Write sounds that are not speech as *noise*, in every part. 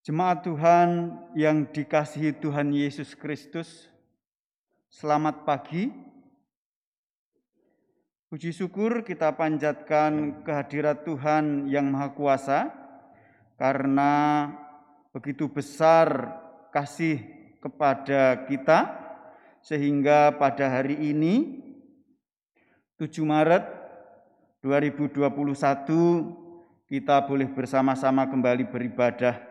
Jemaat Tuhan yang dikasihi Tuhan Yesus Kristus, selamat pagi. Puji syukur kita panjatkan kehadirat Tuhan yang Maha Kuasa, karena begitu besar kasih kepada kita, sehingga pada hari ini, 7 Maret 2021, kita boleh bersama-sama kembali beribadah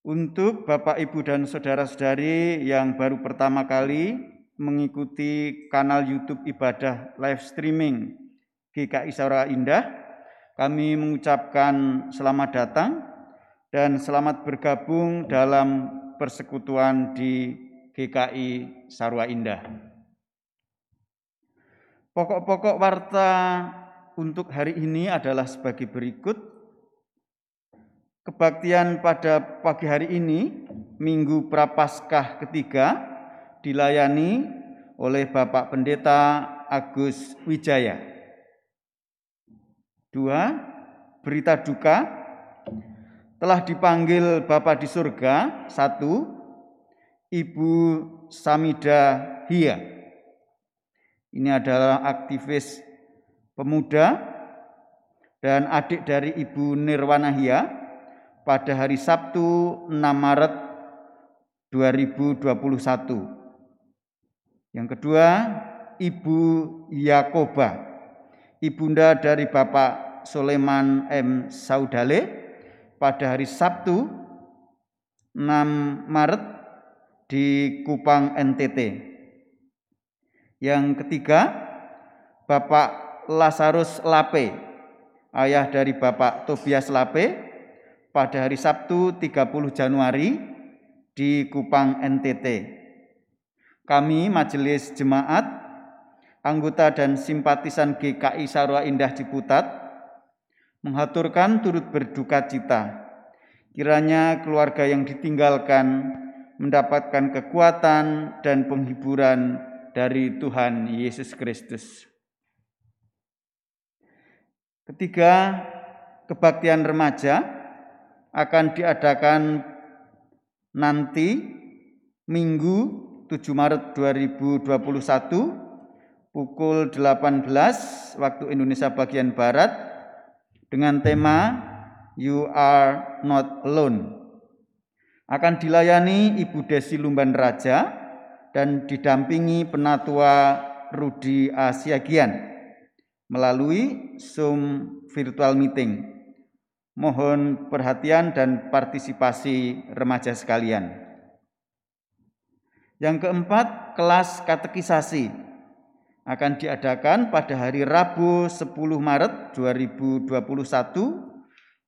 untuk Bapak, Ibu, dan saudara-saudari yang baru pertama kali mengikuti kanal YouTube ibadah live streaming GKI Saura Indah, kami mengucapkan selamat datang dan selamat bergabung dalam persekutuan di GKI Sarwa Indah. Pokok-pokok warta untuk hari ini adalah sebagai berikut. Kebaktian pada pagi hari ini, Minggu Prapaskah ketiga, dilayani oleh Bapak Pendeta Agus Wijaya. Dua, berita duka telah dipanggil Bapak di surga. Satu, Ibu Samida Hia. Ini adalah aktivis pemuda dan adik dari Ibu Nirwana Hia pada hari Sabtu 6 Maret 2021. Yang kedua, Ibu Yakoba, ibunda dari Bapak Soleman M. Saudale pada hari Sabtu 6 Maret di Kupang NTT. Yang ketiga, Bapak Lazarus Lape, ayah dari Bapak Tobias Lape pada hari Sabtu 30 Januari di Kupang NTT. Kami Majelis Jemaat, anggota dan simpatisan GKI Sarwa Indah Ciputat, mengaturkan turut berduka cita. Kiranya keluarga yang ditinggalkan mendapatkan kekuatan dan penghiburan dari Tuhan Yesus Kristus. Ketiga, kebaktian remaja akan diadakan nanti Minggu 7 Maret 2021 pukul 18 waktu Indonesia bagian Barat dengan tema You Are Not Alone. Akan dilayani Ibu Desi Lumban Raja dan didampingi penatua Rudi Asiagian melalui Zoom virtual meeting. Mohon perhatian dan partisipasi remaja sekalian. Yang keempat, kelas katekisasi akan diadakan pada hari Rabu 10 Maret 2021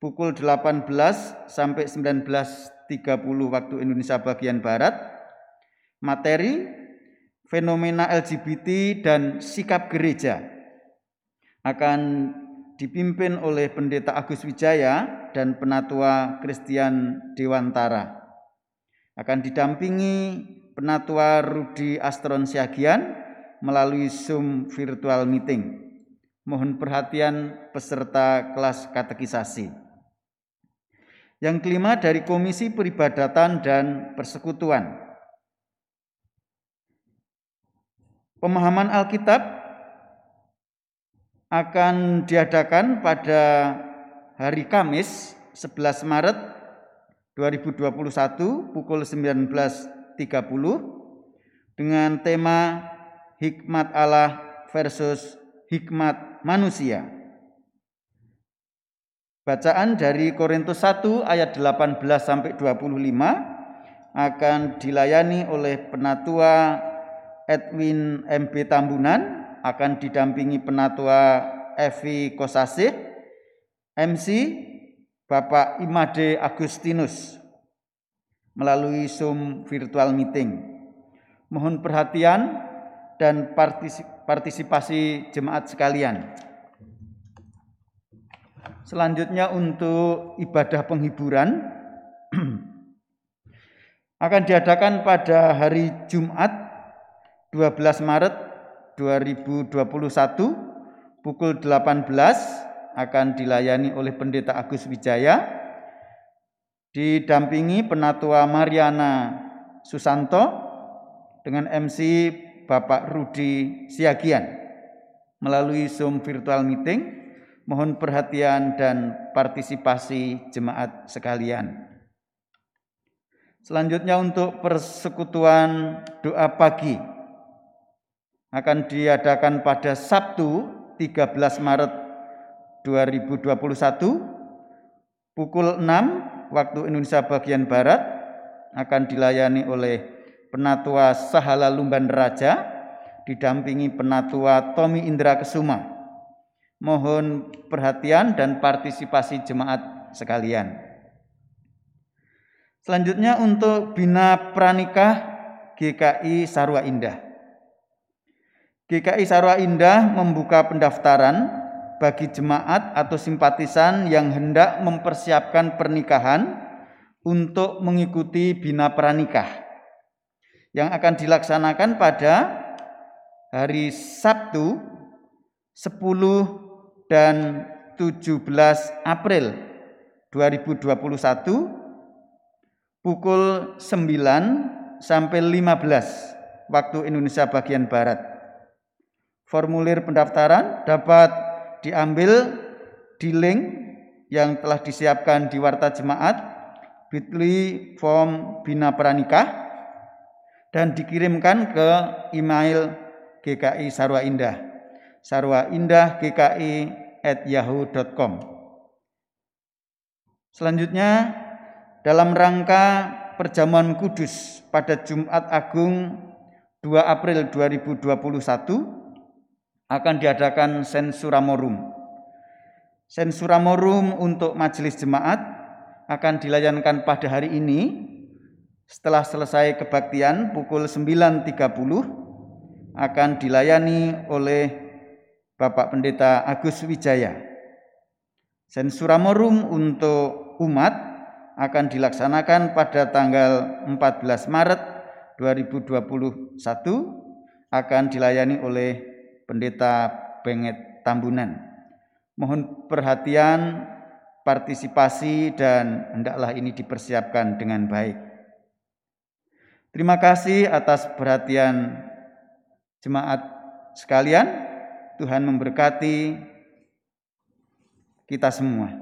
pukul 18 sampai 19.30 waktu Indonesia bagian Barat. Materi fenomena LGBT dan sikap gereja akan dipimpin oleh Pendeta Agus Wijaya dan Penatua Christian Dewantara. Akan didampingi Penatua Rudi Astron Siagian melalui Zoom virtual meeting. Mohon perhatian peserta kelas katekisasi. Yang kelima dari Komisi Peribadatan dan Persekutuan. Pemahaman Alkitab akan diadakan pada hari Kamis 11 Maret 2021 pukul 19 30 dengan tema hikmat Allah versus hikmat manusia. Bacaan dari Korintus 1 ayat 18 sampai 25 akan dilayani oleh penatua Edwin MB Tambunan, akan didampingi penatua Evi Kosasih, MC Bapak Imade Agustinus melalui Zoom virtual meeting. Mohon perhatian dan partisipasi jemaat sekalian. Selanjutnya untuk ibadah penghiburan *clears throat* akan diadakan pada hari Jumat 12 Maret 2021 pukul 18 akan dilayani oleh Pendeta Agus Wijaya didampingi penatua Mariana Susanto dengan MC Bapak Rudi Siagian melalui Zoom virtual meeting. Mohon perhatian dan partisipasi jemaat sekalian. Selanjutnya untuk persekutuan doa pagi akan diadakan pada Sabtu 13 Maret 2021 pukul 6 waktu Indonesia bagian Barat akan dilayani oleh Penatua Sahala Lumban Raja didampingi Penatua Tommy Indra Kesuma Mohon perhatian dan partisipasi jemaat sekalian. Selanjutnya untuk Bina Pranikah GKI Sarwa Indah. GKI Sarwa Indah membuka pendaftaran bagi jemaat atau simpatisan yang hendak mempersiapkan pernikahan untuk mengikuti Bina Pranikah yang akan dilaksanakan pada hari Sabtu 10 dan 17 April 2021 pukul 9 sampai 15 waktu Indonesia bagian Barat. Formulir pendaftaran dapat diambil di link yang telah disiapkan di Warta Jemaat bit.ly form Bina Pranikah dan dikirimkan ke email GKI Sarwa Indah. Sarwa Indah GKI at yahoo.com. Selanjutnya, dalam rangka perjamuan kudus pada Jumat Agung 2 April 2021 akan diadakan sensuramorum. Sensuramorum untuk majelis jemaat akan dilayankan pada hari ini setelah selesai kebaktian pukul 9.30 akan dilayani oleh Bapak Pendeta Agus Wijaya. Sensuramorum untuk umat akan dilaksanakan pada tanggal 14 Maret 2021 akan dilayani oleh Pendeta Benget Tambunan. Mohon perhatian, partisipasi dan hendaklah ini dipersiapkan dengan baik. Terima kasih atas perhatian jemaat sekalian. Tuhan memberkati kita semua.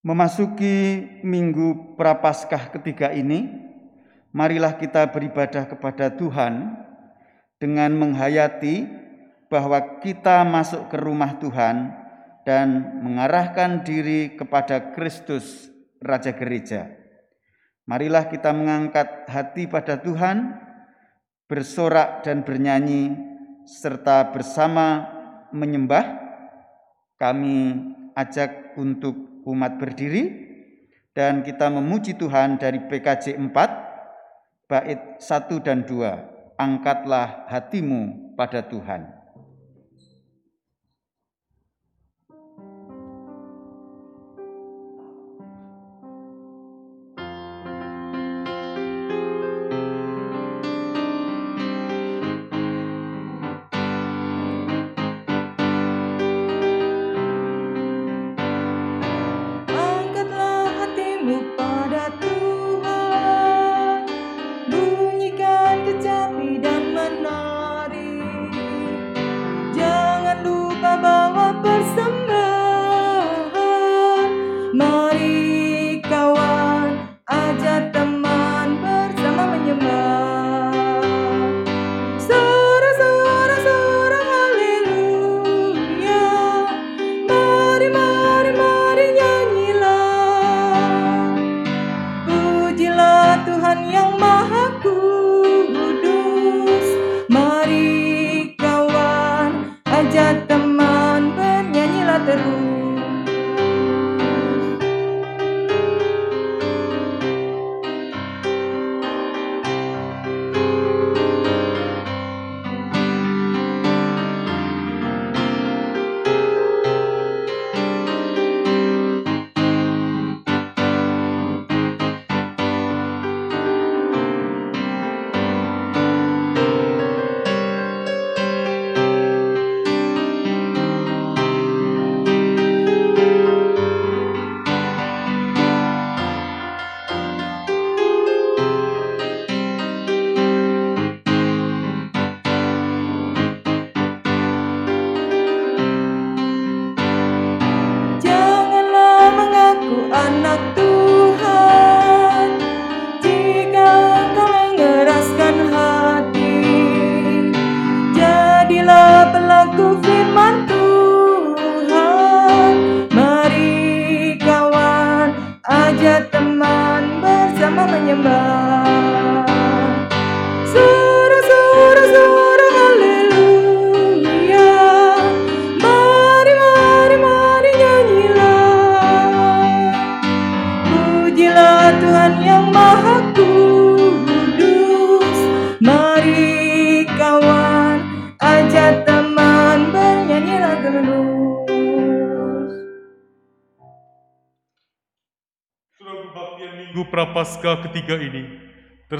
Memasuki minggu Prapaskah ketiga ini, marilah kita beribadah kepada Tuhan dengan menghayati bahwa kita masuk ke rumah Tuhan dan mengarahkan diri kepada Kristus Raja Gereja. Marilah kita mengangkat hati pada Tuhan, bersorak dan bernyanyi, serta bersama menyembah. Kami ajak untuk umat berdiri dan kita memuji Tuhan dari PKJ 4 bait 1 dan 2 angkatlah hatimu pada Tuhan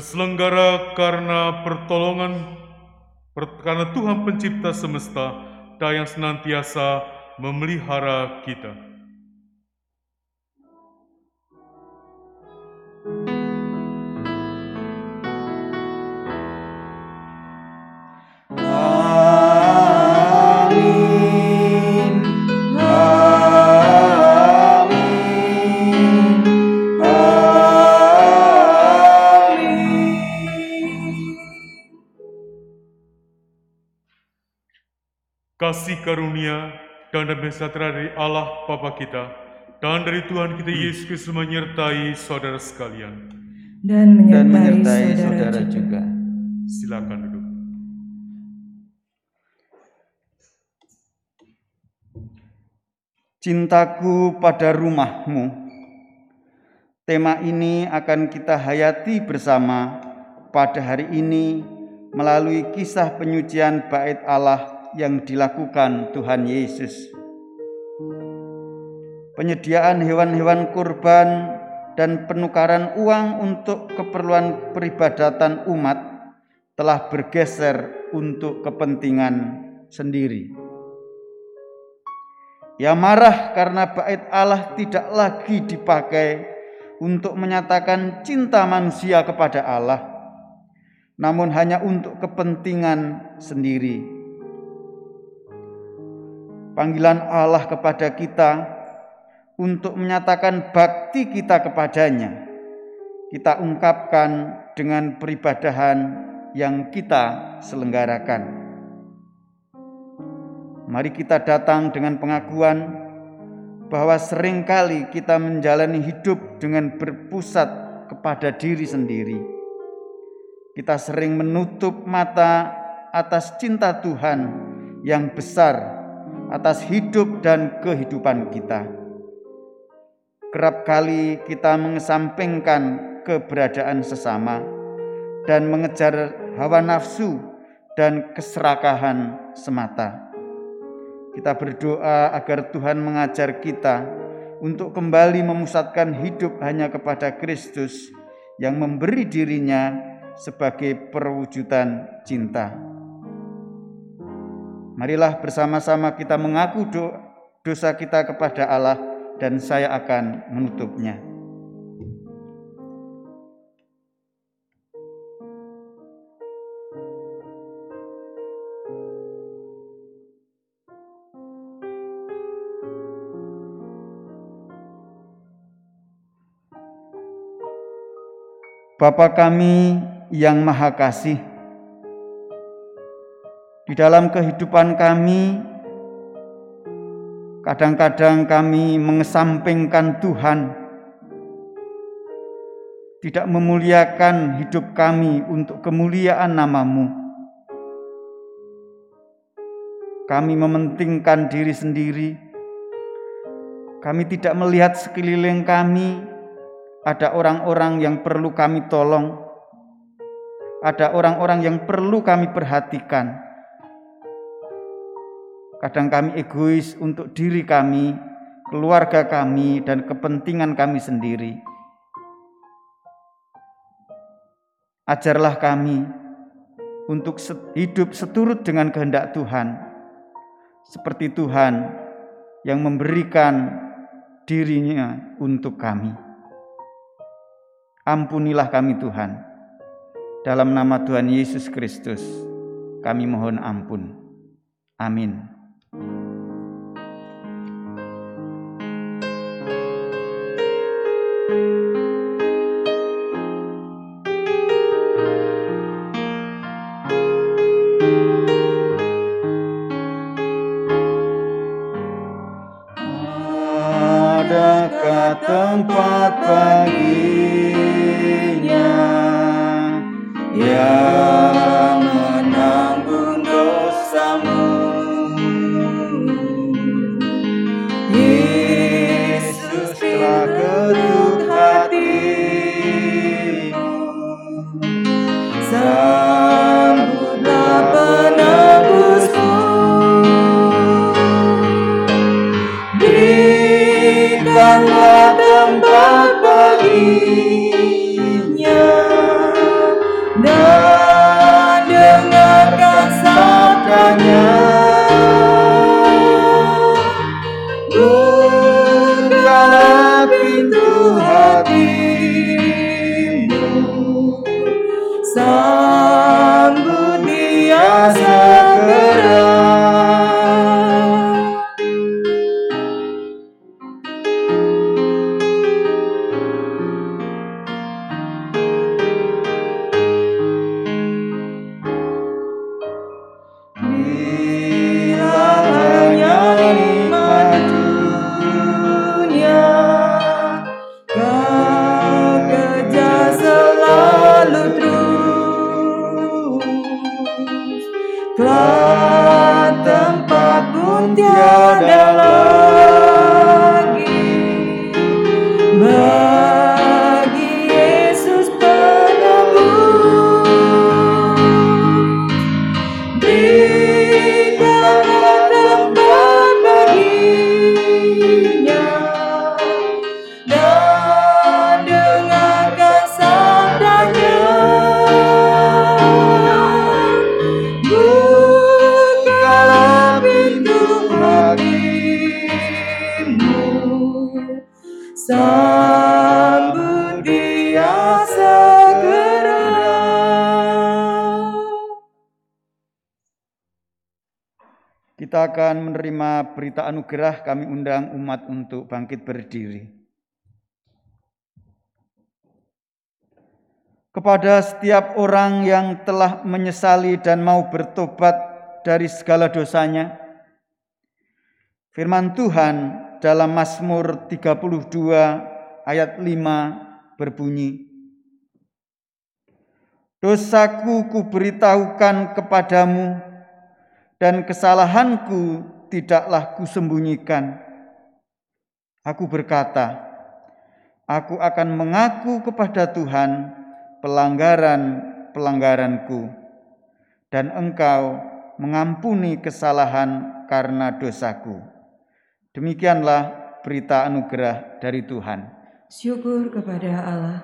terselenggara karena pertolongan per- karena Tuhan pencipta semesta dan yang senantiasa memelihara kita. Kasih karunia dan damai sejahtera dari Allah Bapa kita dan dari Tuhan kita Yesus Kristus menyertai saudara sekalian. dan Dan menyertai, menyertai saudara, saudara juga. juga. Silakan duduk. Cintaku pada rumahmu. Tema ini akan kita hayati bersama pada hari ini melalui kisah penyucian bait Allah yang dilakukan Tuhan Yesus. Penyediaan hewan-hewan kurban dan penukaran uang untuk keperluan peribadatan umat telah bergeser untuk kepentingan sendiri. Ia marah karena bait Allah tidak lagi dipakai untuk menyatakan cinta manusia kepada Allah, namun hanya untuk kepentingan sendiri. Panggilan Allah kepada kita untuk menyatakan bakti kita kepadanya, kita ungkapkan dengan peribadahan yang kita selenggarakan. Mari kita datang dengan pengakuan bahwa sering kali kita menjalani hidup dengan berpusat kepada diri sendiri. Kita sering menutup mata atas cinta Tuhan yang besar atas hidup dan kehidupan kita. Kerap kali kita mengesampingkan keberadaan sesama dan mengejar hawa nafsu dan keserakahan semata. Kita berdoa agar Tuhan mengajar kita untuk kembali memusatkan hidup hanya kepada Kristus yang memberi dirinya sebagai perwujudan cinta. Marilah bersama-sama kita mengaku do- dosa kita kepada Allah dan saya akan menutupnya. Bapa kami yang Maha Kasih, di dalam kehidupan kami, kadang-kadang kami mengesampingkan Tuhan, tidak memuliakan hidup kami untuk kemuliaan namamu. Kami mementingkan diri sendiri, kami tidak melihat sekeliling kami, ada orang-orang yang perlu kami tolong, ada orang-orang yang perlu kami perhatikan. Kadang kami egois untuk diri kami, keluarga kami, dan kepentingan kami sendiri. Ajarlah kami untuk hidup seturut dengan kehendak Tuhan, seperti Tuhan yang memberikan dirinya untuk kami. Ampunilah kami Tuhan. Dalam nama Tuhan Yesus Kristus, kami mohon ampun. Amin. thank you berita anugerah, kami undang umat untuk bangkit berdiri. Kepada setiap orang yang telah menyesali dan mau bertobat dari segala dosanya, firman Tuhan dalam Mazmur 32 ayat 5 berbunyi, Dosaku kuberitahukan kepadamu, dan kesalahanku tidaklah kusembunyikan. Aku berkata, aku akan mengaku kepada Tuhan pelanggaran-pelanggaranku, dan engkau mengampuni kesalahan karena dosaku. Demikianlah berita anugerah dari Tuhan. Syukur kepada Allah.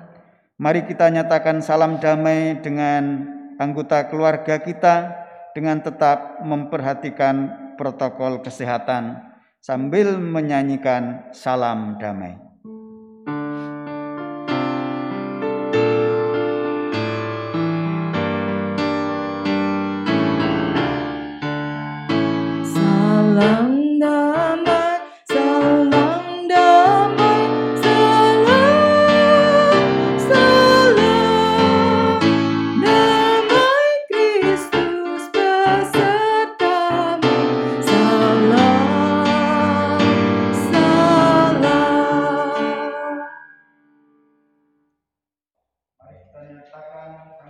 Mari kita nyatakan salam damai dengan anggota keluarga kita dengan tetap memperhatikan protokol kesehatan sambil menyanyikan salam damai.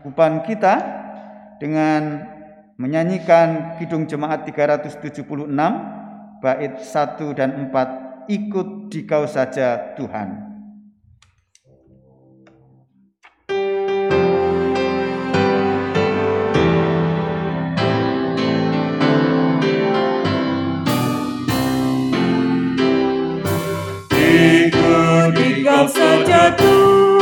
Sanggupan kita dengan menyanyikan Kidung Jemaat 376 bait 1 dan 4 ikut dikau saja Tuhan. Dikau saja Tuhan,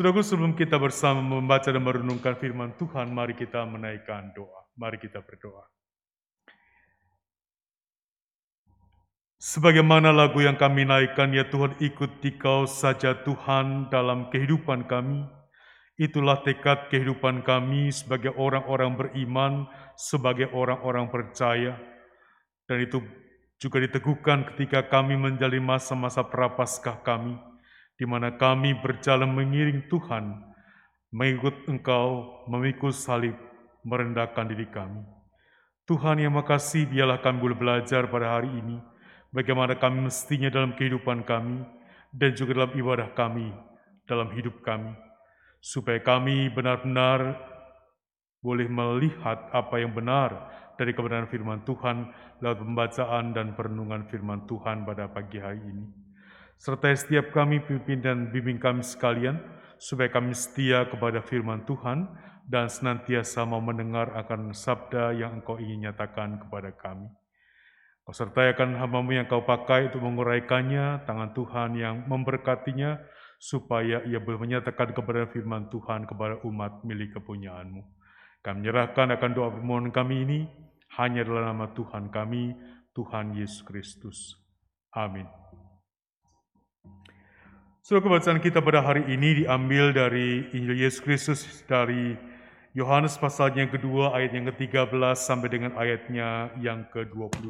Saudaraku, sebelum kita bersama membaca dan merenungkan firman Tuhan, mari kita menaikkan doa. Mari kita berdoa. Sebagaimana lagu yang kami naikkan, ya Tuhan ikut dikau saja Tuhan dalam kehidupan kami. Itulah tekad kehidupan kami sebagai orang-orang beriman, sebagai orang-orang percaya. Dan itu juga diteguhkan ketika kami menjalani masa-masa prapaskah kami, di mana kami berjalan mengiring Tuhan, mengikut Engkau, memikul salib, merendahkan diri kami. Tuhan yang makasih, biarlah kami boleh belajar pada hari ini, bagaimana kami mestinya dalam kehidupan kami, dan juga dalam ibadah kami, dalam hidup kami, supaya kami benar-benar boleh melihat apa yang benar dari kebenaran firman Tuhan lewat pembacaan dan perenungan firman Tuhan pada pagi hari ini. Serta setiap kami pimpin dan bimbing kami sekalian, supaya kami setia kepada firman Tuhan dan senantiasa mau mendengar akan sabda yang engkau ingin nyatakan kepada kami. Kau sertai akan hambamu yang kau pakai untuk menguraikannya, tangan Tuhan yang memberkatinya, supaya ia boleh menyatakan kepada firman Tuhan kepada umat milik kepunyaanmu. Kami menyerahkan akan doa permohonan kami ini hanya dalam nama Tuhan kami, Tuhan Yesus Kristus. Amin. Surah kebacaan kita pada hari ini diambil dari Injil Yesus Kristus dari Yohanes pasalnya yang kedua ayat yang ke-13 sampai dengan ayatnya yang ke-22.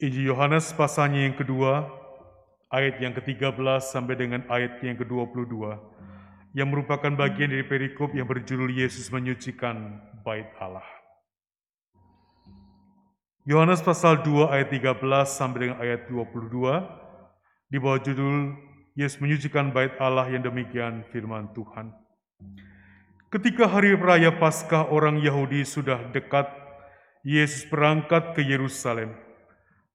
Injil Yohanes pasalnya yang kedua ayat yang ke-13 sampai dengan ayat yang ke-22 yang merupakan bagian dari perikop yang berjudul Yesus menyucikan bait Allah. Yohanes pasal 2 ayat 13 sampai dengan ayat 22 di bawah judul Yesus menyucikan bait Allah yang demikian firman Tuhan. Ketika hari raya Paskah orang Yahudi sudah dekat, Yesus berangkat ke Yerusalem.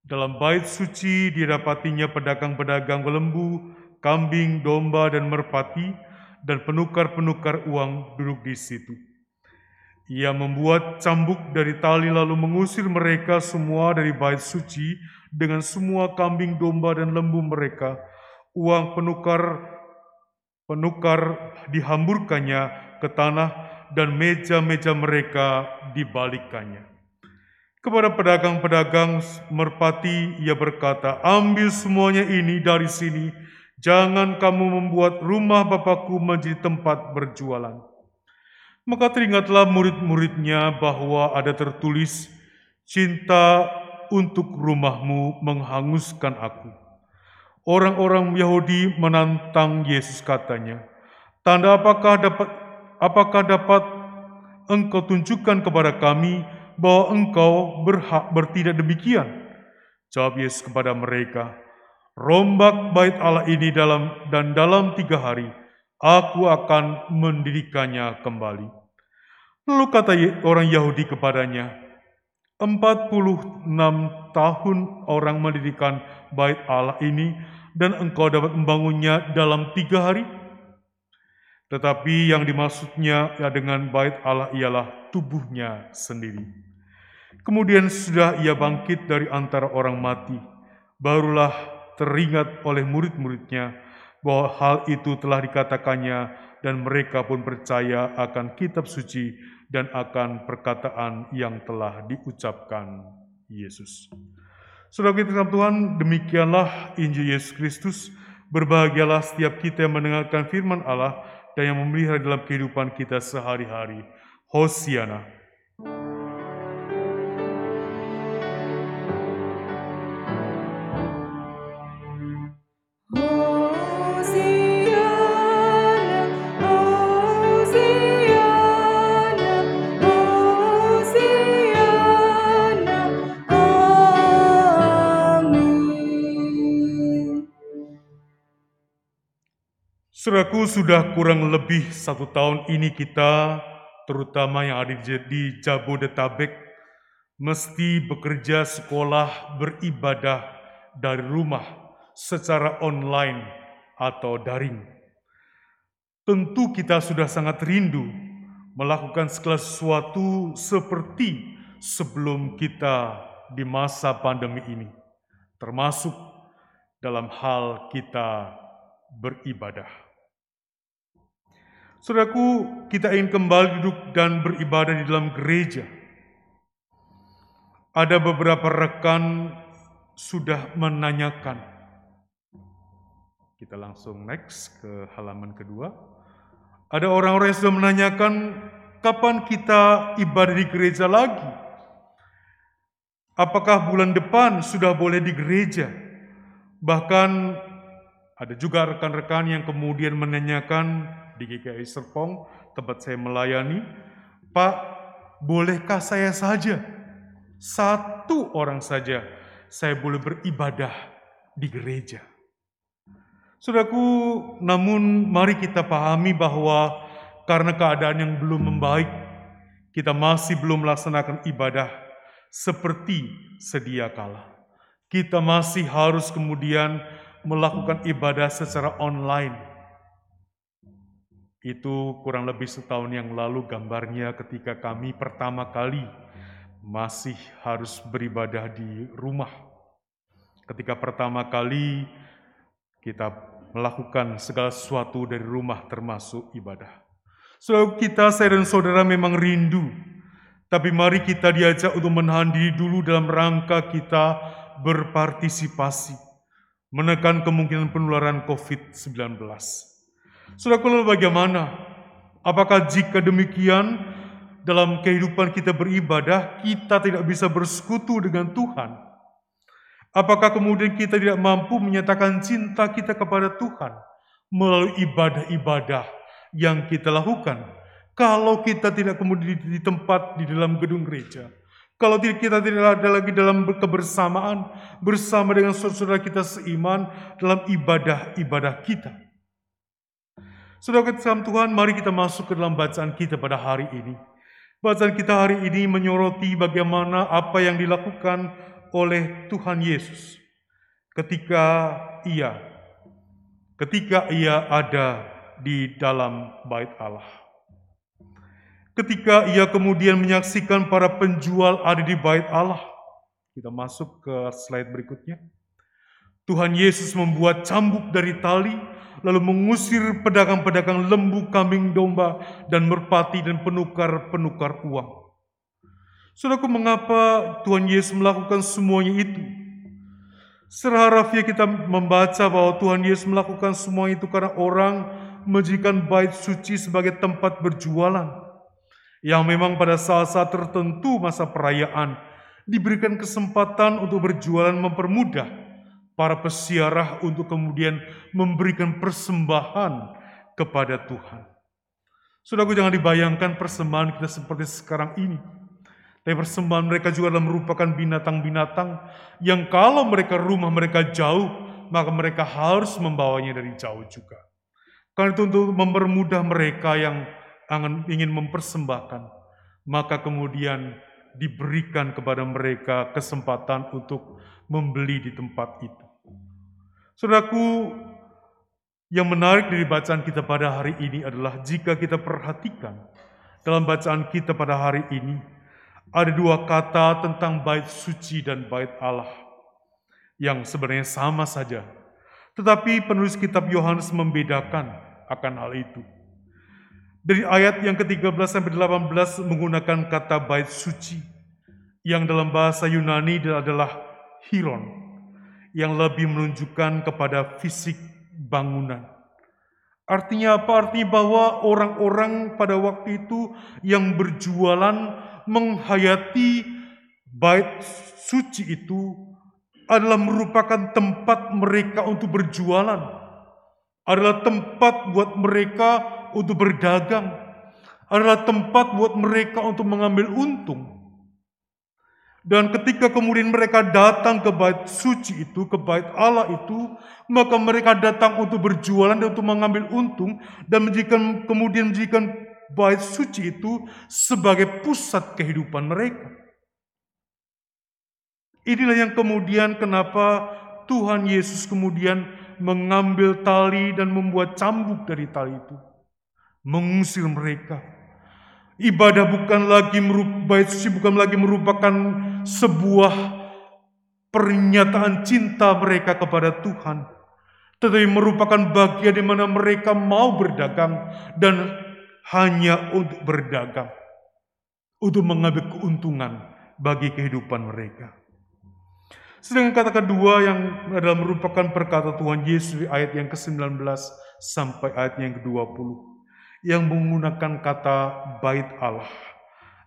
Dalam bait suci didapatinya pedagang-pedagang lembu, kambing, domba, dan merpati, dan penukar-penukar uang duduk di situ. Ia membuat cambuk dari tali lalu mengusir mereka semua dari bait suci dengan semua kambing, domba, dan lembu mereka. Uang penukar penukar dihamburkannya ke tanah dan meja-meja mereka dibalikannya. Kepada pedagang-pedagang merpati ia berkata, ambil semuanya ini dari sini, jangan kamu membuat rumah Bapakku menjadi tempat berjualan. Maka teringatlah murid-muridnya bahwa ada tertulis, cinta untuk rumahmu menghanguskan aku. Orang-orang Yahudi menantang Yesus katanya, Tanda apakah dapat apakah dapat engkau tunjukkan kepada kami bahwa engkau berhak bertindak demikian? Jawab Yesus kepada mereka, Rombak bait Allah ini dalam dan dalam tiga hari, aku akan mendirikannya kembali. Lalu kata orang Yahudi kepadanya, 46 tahun orang mendirikan bait Allah ini dan engkau dapat membangunnya dalam tiga hari? Tetapi yang dimaksudnya ya dengan bait Allah ialah tubuhnya sendiri. Kemudian sudah ia bangkit dari antara orang mati, barulah teringat oleh murid-muridnya bahwa hal itu telah dikatakannya dan mereka pun percaya akan kitab suci dan akan perkataan yang telah diucapkan Yesus. Saudara kita Tuhan, demikianlah Injil Yesus Kristus. Berbahagialah setiap kita yang mendengarkan firman Allah dan yang memelihara dalam kehidupan kita sehari-hari. Hosiana. Saudaraku, sudah kurang lebih satu tahun ini kita, terutama yang ada di Jabodetabek, mesti bekerja sekolah beribadah dari rumah secara online atau daring. Tentu kita sudah sangat rindu melakukan segala sesuatu seperti sebelum kita di masa pandemi ini, termasuk dalam hal kita beribadah. Saudaraku, kita ingin kembali duduk dan beribadah di dalam gereja. Ada beberapa rekan sudah menanyakan. Kita langsung next ke halaman kedua. Ada orang-orang yang sudah menanyakan kapan kita ibadah di gereja lagi. Apakah bulan depan sudah boleh di gereja? Bahkan ada juga rekan-rekan yang kemudian menanyakan, di GKI Serpong, tempat saya melayani, Pak, bolehkah saya saja, satu orang saja, saya boleh beribadah di gereja? Saudaraku, namun mari kita pahami bahwa karena keadaan yang belum membaik, kita masih belum melaksanakan ibadah seperti sedia kala. Kita masih harus kemudian melakukan ibadah secara online itu kurang lebih setahun yang lalu gambarnya ketika kami pertama kali masih harus beribadah di rumah. Ketika pertama kali kita melakukan segala sesuatu dari rumah termasuk ibadah. Saudara kita, saya dan saudara memang rindu, tapi mari kita diajak untuk menahan diri dulu dalam rangka kita berpartisipasi, menekan kemungkinan penularan COVID-19. Saudara, lalu bagaimana? Apakah jika demikian dalam kehidupan kita beribadah, kita tidak bisa bersekutu dengan Tuhan? Apakah kemudian kita tidak mampu menyatakan cinta kita kepada Tuhan melalui ibadah-ibadah yang kita lakukan? Kalau kita tidak kemudian di tempat di dalam gedung gereja, kalau kita tidak ada lagi dalam kebersamaan bersama dengan saudara kita seiman dalam ibadah-ibadah kita. Saudara dalam Tuhan, mari kita masuk ke dalam bacaan kita pada hari ini. Bacaan kita hari ini menyoroti bagaimana apa yang dilakukan oleh Tuhan Yesus ketika ia ketika ia ada di dalam bait Allah. Ketika ia kemudian menyaksikan para penjual ada di bait Allah. Kita masuk ke slide berikutnya. Tuhan Yesus membuat cambuk dari tali, lalu mengusir pedagang-pedagang lembu, kambing, domba, dan merpati dan penukar-penukar uang. Saudaraku, mengapa Tuhan Yesus melakukan semuanya itu? Secara rafiah kita membaca bahwa Tuhan Yesus melakukan semua itu karena orang menjadikan bait suci sebagai tempat berjualan. Yang memang pada saat-saat tertentu masa perayaan diberikan kesempatan untuk berjualan mempermudah para pesiarah untuk kemudian memberikan persembahan kepada Tuhan. Saudaraku jangan dibayangkan persembahan kita seperti sekarang ini tapi persembahan mereka juga adalah merupakan binatang-binatang yang kalau mereka rumah mereka jauh, maka mereka harus membawanya dari jauh juga. Karena itu untuk mempermudah mereka yang ingin mempersembahkan, maka kemudian diberikan kepada mereka kesempatan untuk membeli di tempat itu. Saudaraku, yang menarik dari bacaan kita pada hari ini adalah jika kita perhatikan dalam bacaan kita pada hari ini, ada dua kata tentang bait suci dan bait Allah yang sebenarnya sama saja. Tetapi penulis kitab Yohanes membedakan akan hal itu. Dari ayat yang ke-13 sampai 18 menggunakan kata bait suci yang dalam bahasa Yunani adalah hiron yang lebih menunjukkan kepada fisik bangunan. Artinya apa? Artinya bahwa orang-orang pada waktu itu yang berjualan menghayati bait suci itu adalah merupakan tempat mereka untuk berjualan, adalah tempat buat mereka untuk berdagang, adalah tempat buat mereka untuk mengambil untung. Dan ketika kemudian mereka datang ke bait suci itu, ke bait Allah itu, maka mereka datang untuk berjualan dan untuk mengambil untung dan menjadikan kemudian menjadikan bait suci itu sebagai pusat kehidupan mereka. Inilah yang kemudian kenapa Tuhan Yesus kemudian mengambil tali dan membuat cambuk dari tali itu. Mengusir mereka. Ibadah bukan lagi suci bukan lagi merupakan sebuah pernyataan cinta mereka kepada Tuhan. Tetapi merupakan bagian di mana mereka mau berdagang dan hanya untuk berdagang, untuk mengambil keuntungan bagi kehidupan mereka. Sedangkan kata kedua yang adalah merupakan perkata Tuhan Yesus ayat yang ke-19 sampai ayat yang ke-20 yang menggunakan kata bait Allah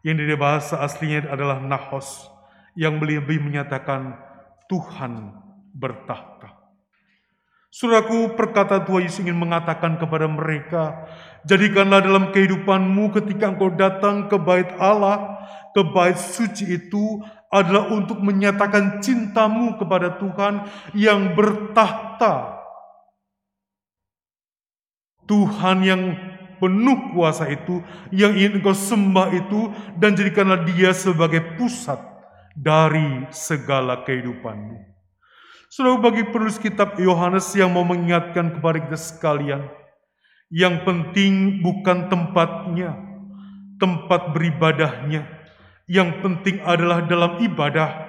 yang dari bahasa aslinya adalah nahos yang lebih menyatakan Tuhan bertahta. Suraku perkata Tuhan Yesus ingin mengatakan kepada mereka, jadikanlah dalam kehidupanmu ketika engkau datang ke bait Allah, ke bait suci itu adalah untuk menyatakan cintamu kepada Tuhan yang bertahta. Tuhan yang penuh kuasa itu, yang ingin engkau sembah itu, dan jadikanlah dia sebagai pusat dari segala kehidupanmu. Selalu bagi penulis kitab Yohanes yang mau mengingatkan kepada kita sekalian, yang penting bukan tempatnya, tempat beribadahnya. Yang penting adalah dalam ibadah,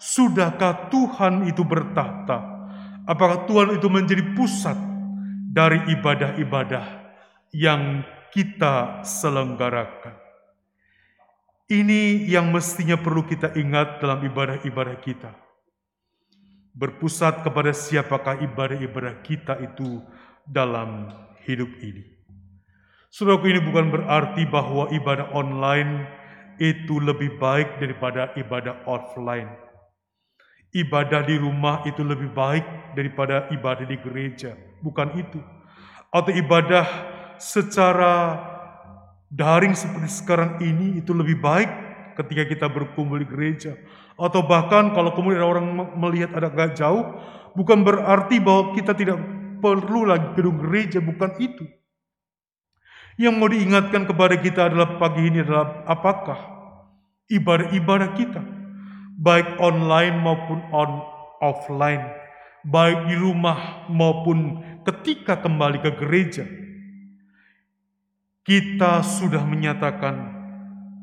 sudahkah Tuhan itu bertahta? Apakah Tuhan itu menjadi pusat dari ibadah-ibadah yang kita selenggarakan? Ini yang mestinya perlu kita ingat dalam ibadah-ibadah kita. Berpusat kepada siapakah ibadah-ibadah kita itu dalam hidup ini. Saudaraku ini bukan berarti bahwa ibadah online itu lebih baik daripada ibadah offline. Ibadah di rumah itu lebih baik daripada ibadah di gereja. Bukan itu. Atau ibadah secara daring seperti sekarang ini itu lebih baik ketika kita berkumpul di gereja. Atau bahkan kalau kemudian orang melihat ada agak jauh, bukan berarti bahwa kita tidak perlu lagi gedung gereja, bukan itu. Yang mau diingatkan kepada kita adalah pagi ini adalah apakah ibadah-ibadah kita, baik online maupun on offline, baik di rumah maupun ketika kembali ke gereja, kita sudah menyatakan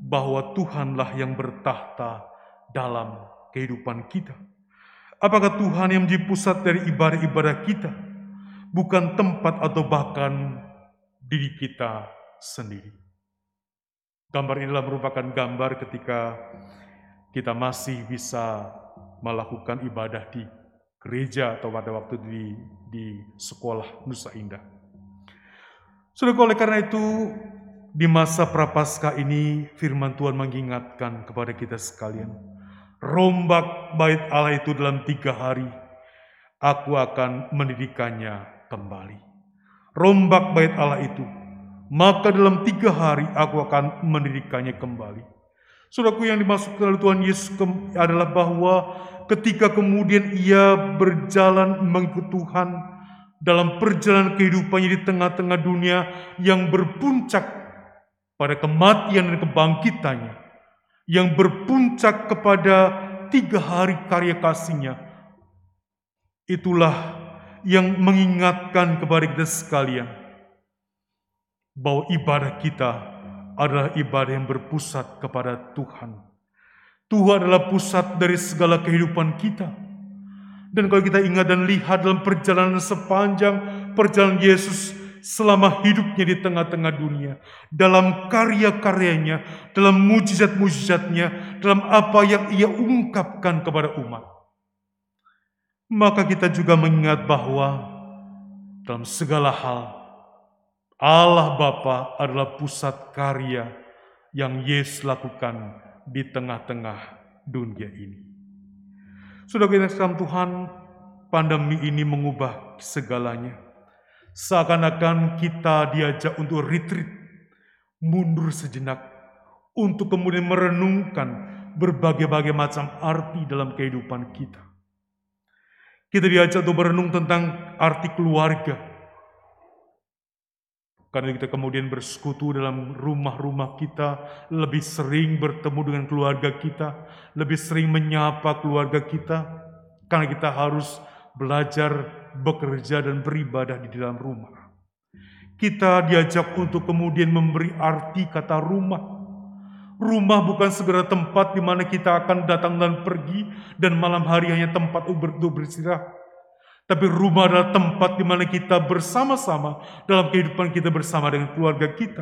bahwa Tuhanlah yang bertahta dalam kehidupan kita. Apakah Tuhan yang menjadi pusat dari ibadah-ibadah kita, bukan tempat atau bahkan diri kita sendiri? Gambar inilah merupakan gambar ketika kita masih bisa melakukan ibadah di gereja atau pada waktu di, di sekolah Nusa Indah. Sudah oleh karena itu, di masa prapaskah ini firman Tuhan mengingatkan kepada kita sekalian. Rombak bait Allah itu dalam tiga hari, aku akan mendidikannya kembali. Rombak bait Allah itu, maka dalam tiga hari aku akan mendidikannya kembali. Saudaraku yang dimaksudkan oleh Tuhan Yesus adalah bahwa ketika kemudian ia berjalan mengikut Tuhan, dalam perjalanan kehidupannya di tengah-tengah dunia yang berpuncak pada kematian dan kebangkitannya, yang berpuncak kepada tiga hari karya kasihnya. Itulah yang mengingatkan kepada kita sekalian bahwa ibadah kita adalah ibadah yang berpusat kepada Tuhan. Tuhan adalah pusat dari segala kehidupan kita. Dan kalau kita ingat dan lihat dalam perjalanan sepanjang perjalanan Yesus selama hidupnya di tengah-tengah dunia, dalam karya-karyanya, dalam mujizat-mujizatnya, dalam apa yang ia ungkapkan kepada umat. Maka kita juga mengingat bahwa dalam segala hal, Allah Bapa adalah pusat karya yang Yesus lakukan di tengah-tengah dunia ini. Sudah kita sekalian Tuhan, pandemi ini mengubah segalanya. Seakan-akan kita diajak untuk retreat, mundur sejenak, untuk kemudian merenungkan berbagai-bagai macam arti dalam kehidupan kita. Kita diajak untuk merenung tentang arti keluarga, karena kita kemudian bersekutu dalam rumah-rumah kita, lebih sering bertemu dengan keluarga kita, lebih sering menyapa keluarga kita, karena kita harus belajar, bekerja, dan beribadah di dalam rumah. Kita diajak untuk kemudian memberi arti kata rumah. Rumah bukan segera tempat di mana kita akan datang dan pergi, dan malam hari hanya tempat untuk beristirahat tapi rumah adalah tempat di mana kita bersama-sama dalam kehidupan kita bersama dengan keluarga kita.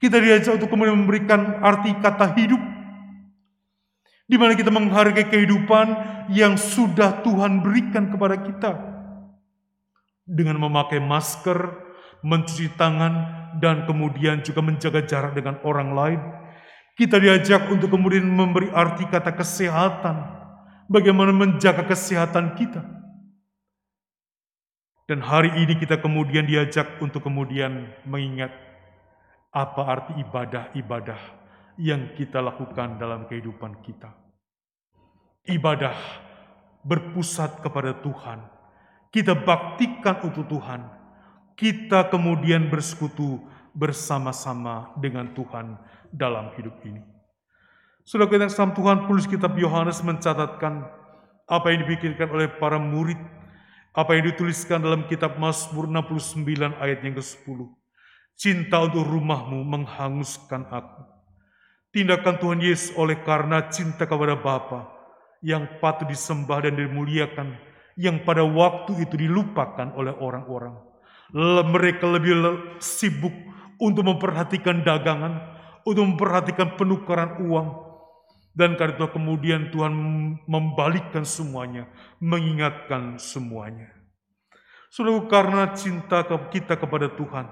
Kita diajak untuk kemudian memberikan arti kata hidup. Di mana kita menghargai kehidupan yang sudah Tuhan berikan kepada kita. Dengan memakai masker, mencuci tangan, dan kemudian juga menjaga jarak dengan orang lain. Kita diajak untuk kemudian memberi arti kata kesehatan. Bagaimana menjaga kesehatan kita dan hari ini kita kemudian diajak untuk kemudian mengingat apa arti ibadah-ibadah yang kita lakukan dalam kehidupan kita. Ibadah berpusat kepada Tuhan. Kita baktikan untuk Tuhan. Kita kemudian bersekutu bersama-sama dengan Tuhan dalam hidup ini. Sudah kita Tuhan, tulis kitab Yohanes mencatatkan apa yang dipikirkan oleh para murid apa yang dituliskan dalam kitab Mazmur 69 ayat yang ke-10. Cinta untuk rumahmu menghanguskan aku. Tindakan Tuhan Yesus oleh karena cinta kepada Bapa yang patut disembah dan dimuliakan, yang pada waktu itu dilupakan oleh orang-orang. Mereka lebih sibuk untuk memperhatikan dagangan, untuk memperhatikan penukaran uang, dan karena itu kemudian Tuhan membalikkan semuanya, mengingatkan semuanya. Saudara, karena cinta kita kepada Tuhan,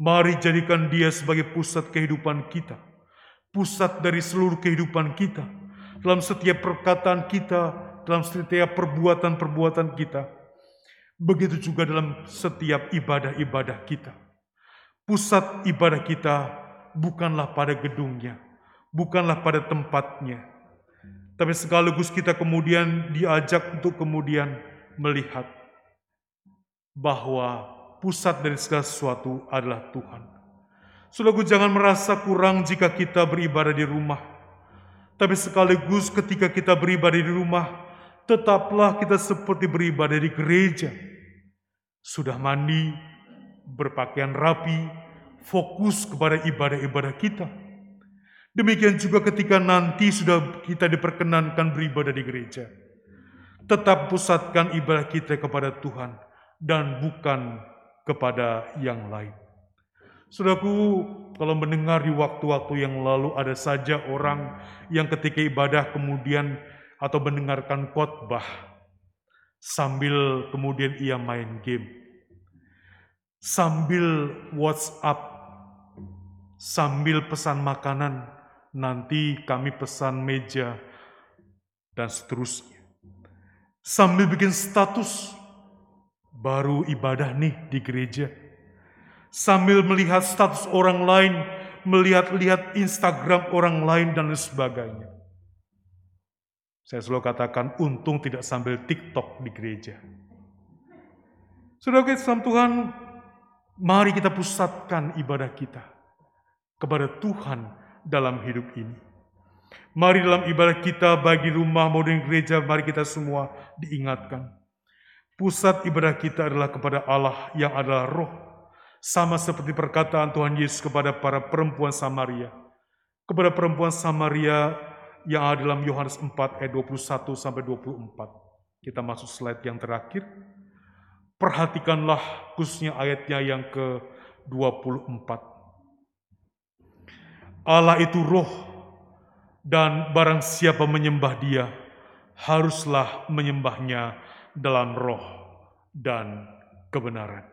mari jadikan dia sebagai pusat kehidupan kita. Pusat dari seluruh kehidupan kita. Dalam setiap perkataan kita, dalam setiap perbuatan-perbuatan kita. Begitu juga dalam setiap ibadah-ibadah kita. Pusat ibadah kita bukanlah pada gedungnya, bukanlah pada tempatnya. Tapi sekaligus kita kemudian diajak untuk kemudian melihat bahwa pusat dari segala sesuatu adalah Tuhan. Saudaraku jangan merasa kurang jika kita beribadah di rumah. Tapi sekaligus ketika kita beribadah di rumah, tetaplah kita seperti beribadah di gereja. Sudah mandi, berpakaian rapi, fokus kepada ibadah-ibadah kita Demikian juga ketika nanti sudah kita diperkenankan beribadah di gereja. Tetap pusatkan ibadah kita kepada Tuhan dan bukan kepada yang lain. Saudaraku, kalau mendengar di waktu-waktu yang lalu ada saja orang yang ketika ibadah kemudian atau mendengarkan khotbah sambil kemudian ia main game. Sambil WhatsApp, sambil pesan makanan, nanti kami pesan meja, dan seterusnya. Sambil bikin status, baru ibadah nih di gereja. Sambil melihat status orang lain, melihat-lihat Instagram orang lain dan lain sebagainya. Saya selalu katakan, untung tidak sambil TikTok di gereja. Saudara kita Tuhan, mari kita pusatkan ibadah kita kepada Tuhan dalam hidup ini. Mari dalam ibadah kita bagi rumah maupun gereja, mari kita semua diingatkan. Pusat ibadah kita adalah kepada Allah yang adalah roh. Sama seperti perkataan Tuhan Yesus kepada para perempuan Samaria. Kepada perempuan Samaria yang ada dalam Yohanes 4 ayat 21 sampai 24. Kita masuk slide yang terakhir. Perhatikanlah khususnya ayatnya yang ke-24. Allah itu roh, dan barang siapa menyembah dia, haruslah menyembahnya dalam roh dan kebenaran.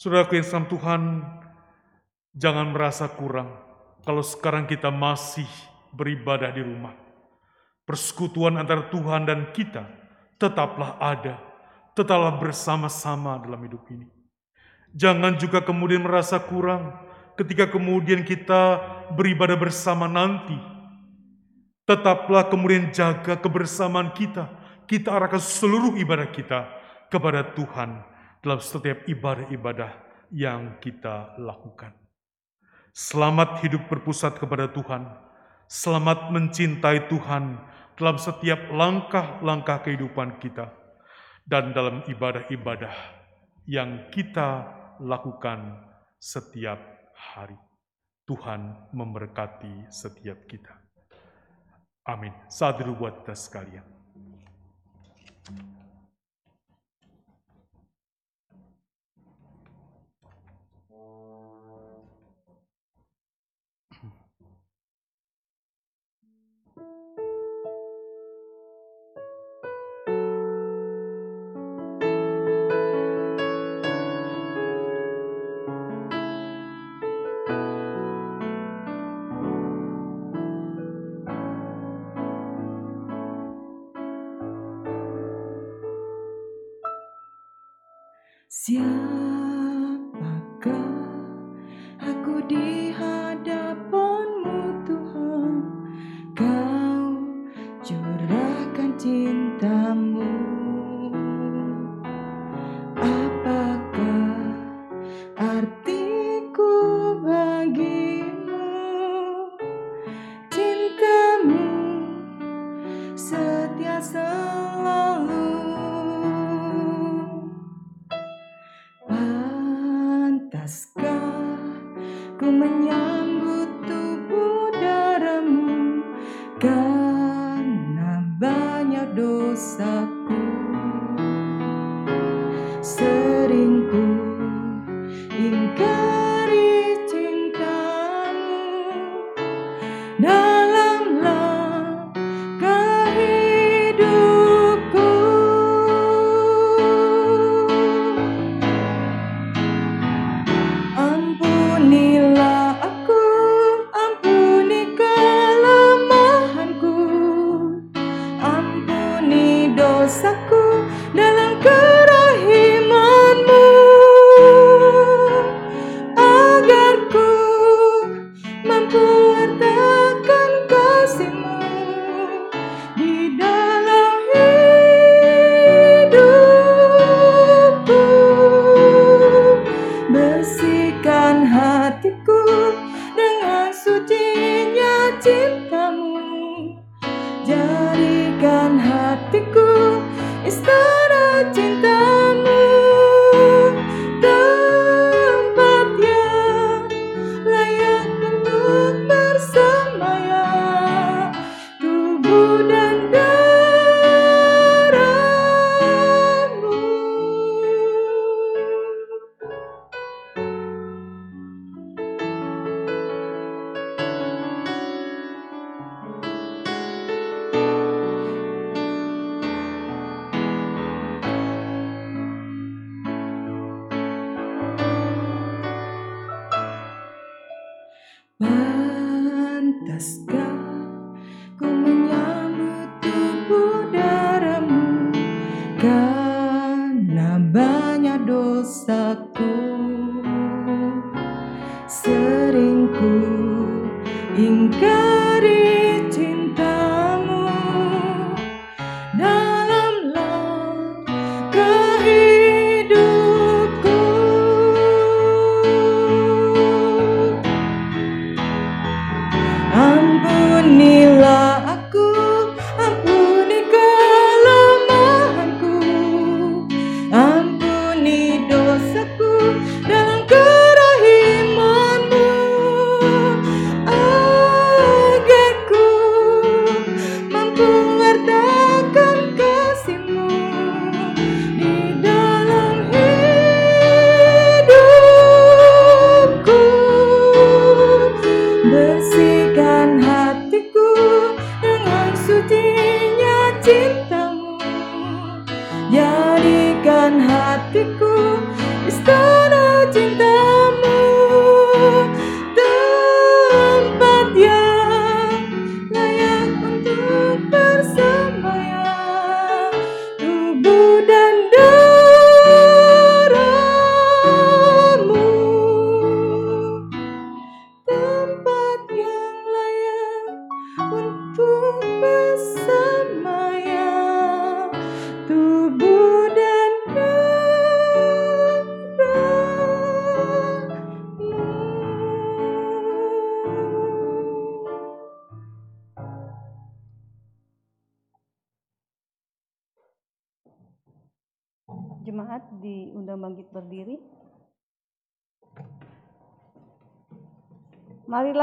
Saudara yang Tuhan, jangan merasa kurang kalau sekarang kita masih beribadah di rumah. Persekutuan antara Tuhan dan kita tetaplah ada, tetaplah bersama-sama dalam hidup ini. Jangan juga kemudian merasa kurang ketika kemudian kita beribadah bersama nanti. Tetaplah kemudian jaga kebersamaan kita. Kita arahkan seluruh ibadah kita kepada Tuhan dalam setiap ibadah-ibadah yang kita lakukan. Selamat hidup berpusat kepada Tuhan. Selamat mencintai Tuhan dalam setiap langkah-langkah kehidupan kita dan dalam ibadah-ibadah yang kita lakukan setiap hari. Tuhan memberkati setiap kita. Amin. Saat dulu buat kita sekalian.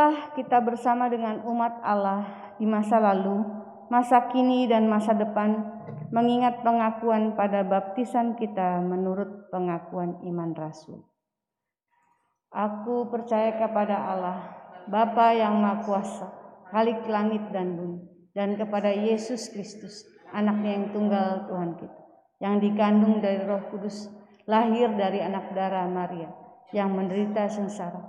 Marilah kita bersama dengan umat Allah di masa lalu, masa kini dan masa depan mengingat pengakuan pada baptisan kita menurut pengakuan iman rasul. Aku percaya kepada Allah, Bapa yang Maha Kuasa, Khalik langit dan bumi, dan kepada Yesus Kristus, anaknya yang tunggal Tuhan kita, yang dikandung dari roh kudus, lahir dari anak darah Maria, yang menderita sengsara,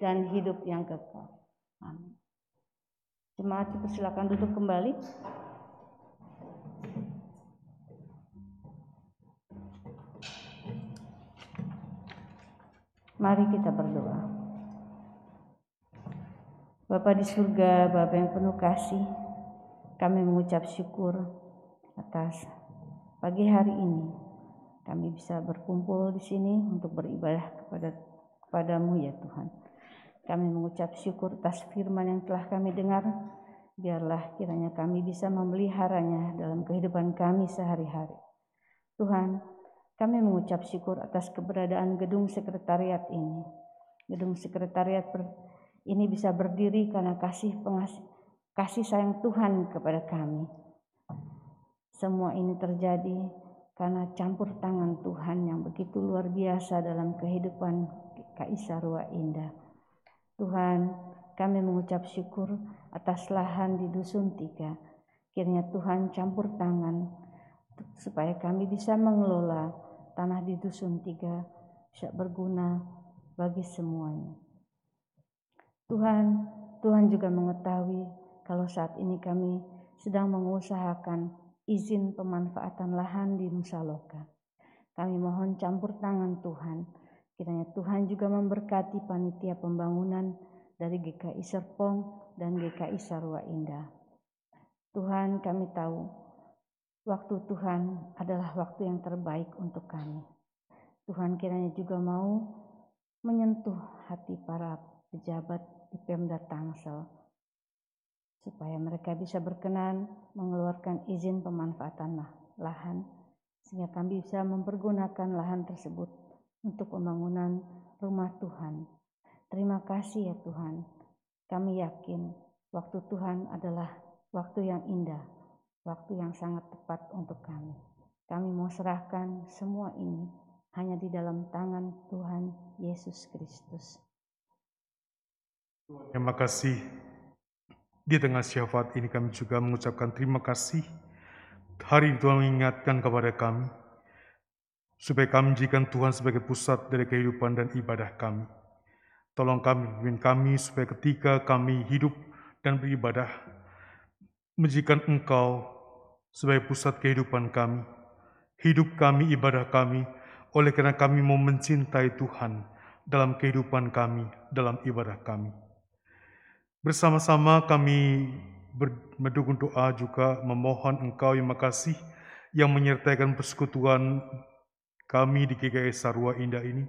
dan hidup yang kekal. Amin. Jemaat dipersilakan duduk kembali. Mari kita berdoa. Bapa di surga, Bapa yang penuh kasih, kami mengucap syukur atas pagi hari ini. Kami bisa berkumpul di sini untuk beribadah kepada kepadamu ya Tuhan. Kami mengucap syukur atas firman yang telah kami dengar. Biarlah kiranya kami bisa memeliharanya dalam kehidupan kami sehari-hari. Tuhan, kami mengucap syukur atas keberadaan gedung sekretariat ini. Gedung sekretariat ini bisa berdiri karena kasih kasih sayang Tuhan kepada kami. Semua ini terjadi karena campur tangan Tuhan yang begitu luar biasa dalam kehidupan Kaisarua Indah. Tuhan, kami mengucap syukur atas lahan di Dusun Tiga. Kiranya Tuhan campur tangan supaya kami bisa mengelola tanah di Dusun Tiga bisa berguna bagi semuanya. Tuhan, Tuhan juga mengetahui kalau saat ini kami sedang mengusahakan izin pemanfaatan lahan di Nusa Loka. Kami mohon campur tangan Tuhan. Kiranya Tuhan juga memberkati panitia pembangunan dari GKI Serpong dan GKI Sarwa Indah. Tuhan kami tahu waktu Tuhan adalah waktu yang terbaik untuk kami. Tuhan kiranya juga mau menyentuh hati para pejabat di Pemda Tangsel supaya mereka bisa berkenan mengeluarkan izin pemanfaatan lahan sehingga kami bisa mempergunakan lahan tersebut untuk pembangunan rumah Tuhan. Terima kasih ya Tuhan. Kami yakin waktu Tuhan adalah waktu yang indah, waktu yang sangat tepat untuk kami. Kami mau serahkan semua ini hanya di dalam tangan Tuhan Yesus Kristus. Terima kasih. Di tengah syafaat ini kami juga mengucapkan terima kasih. Hari Tuhan mengingatkan kepada kami, supaya kami menjadikan Tuhan sebagai pusat dari kehidupan dan ibadah kami. Tolong kami, pimpin kami, supaya ketika kami hidup dan beribadah, menjadikan Engkau sebagai pusat kehidupan kami. Hidup kami, ibadah kami, oleh karena kami mau mencintai Tuhan dalam kehidupan kami, dalam ibadah kami. Bersama-sama kami mendukung doa juga memohon Engkau yang makasih yang menyertakan persekutuan kami di GKI Sarwa Indah ini.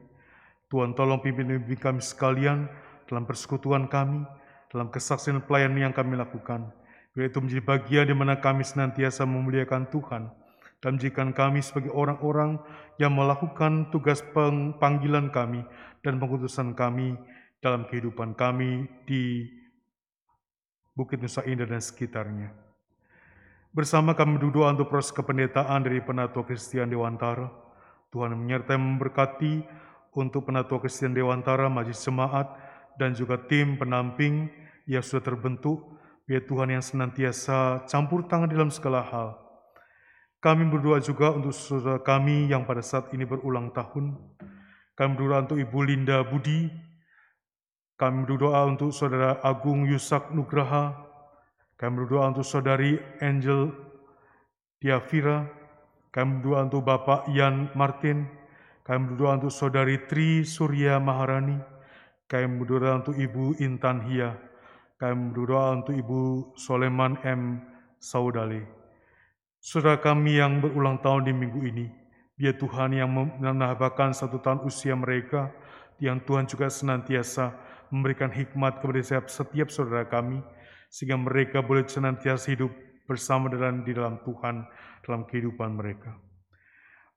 Tuhan tolong pimpin-pimpin kami sekalian dalam persekutuan kami, dalam kesaksian pelayanan yang kami lakukan. Biar itu menjadi bagian di mana kami senantiasa memuliakan Tuhan dan menjadikan kami sebagai orang-orang yang melakukan tugas panggilan kami dan pengutusan kami dalam kehidupan kami di Bukit Nusa Indah dan sekitarnya. Bersama kami berdoa untuk proses kependetaan dari Penatua Kristian Dewantara. Tuhan menyertai memberkati untuk Penatua Kristian Dewantara, Majlis Jemaat, dan juga tim penamping yang sudah terbentuk. Biar Tuhan yang senantiasa campur tangan dalam segala hal kami berdoa juga untuk saudara kami yang pada saat ini berulang tahun. Kami berdoa untuk Ibu Linda Budi. Kami berdoa untuk saudara Agung Yusak Nugraha. Kami berdoa untuk saudari Angel Diavira. Kami berdoa untuk Bapak Ian Martin. Kami berdoa untuk saudari Tri Surya Maharani. Kami berdoa untuk Ibu Intan Hia. Kami berdoa untuk Ibu Soleman M. Saudali. Saudara kami yang berulang tahun di minggu ini, biar Tuhan yang menambahkan satu tahun usia mereka, yang Tuhan juga senantiasa memberikan hikmat kepada setiap, setiap saudara kami, sehingga mereka boleh senantiasa hidup bersama dan di dalam Tuhan dalam kehidupan mereka.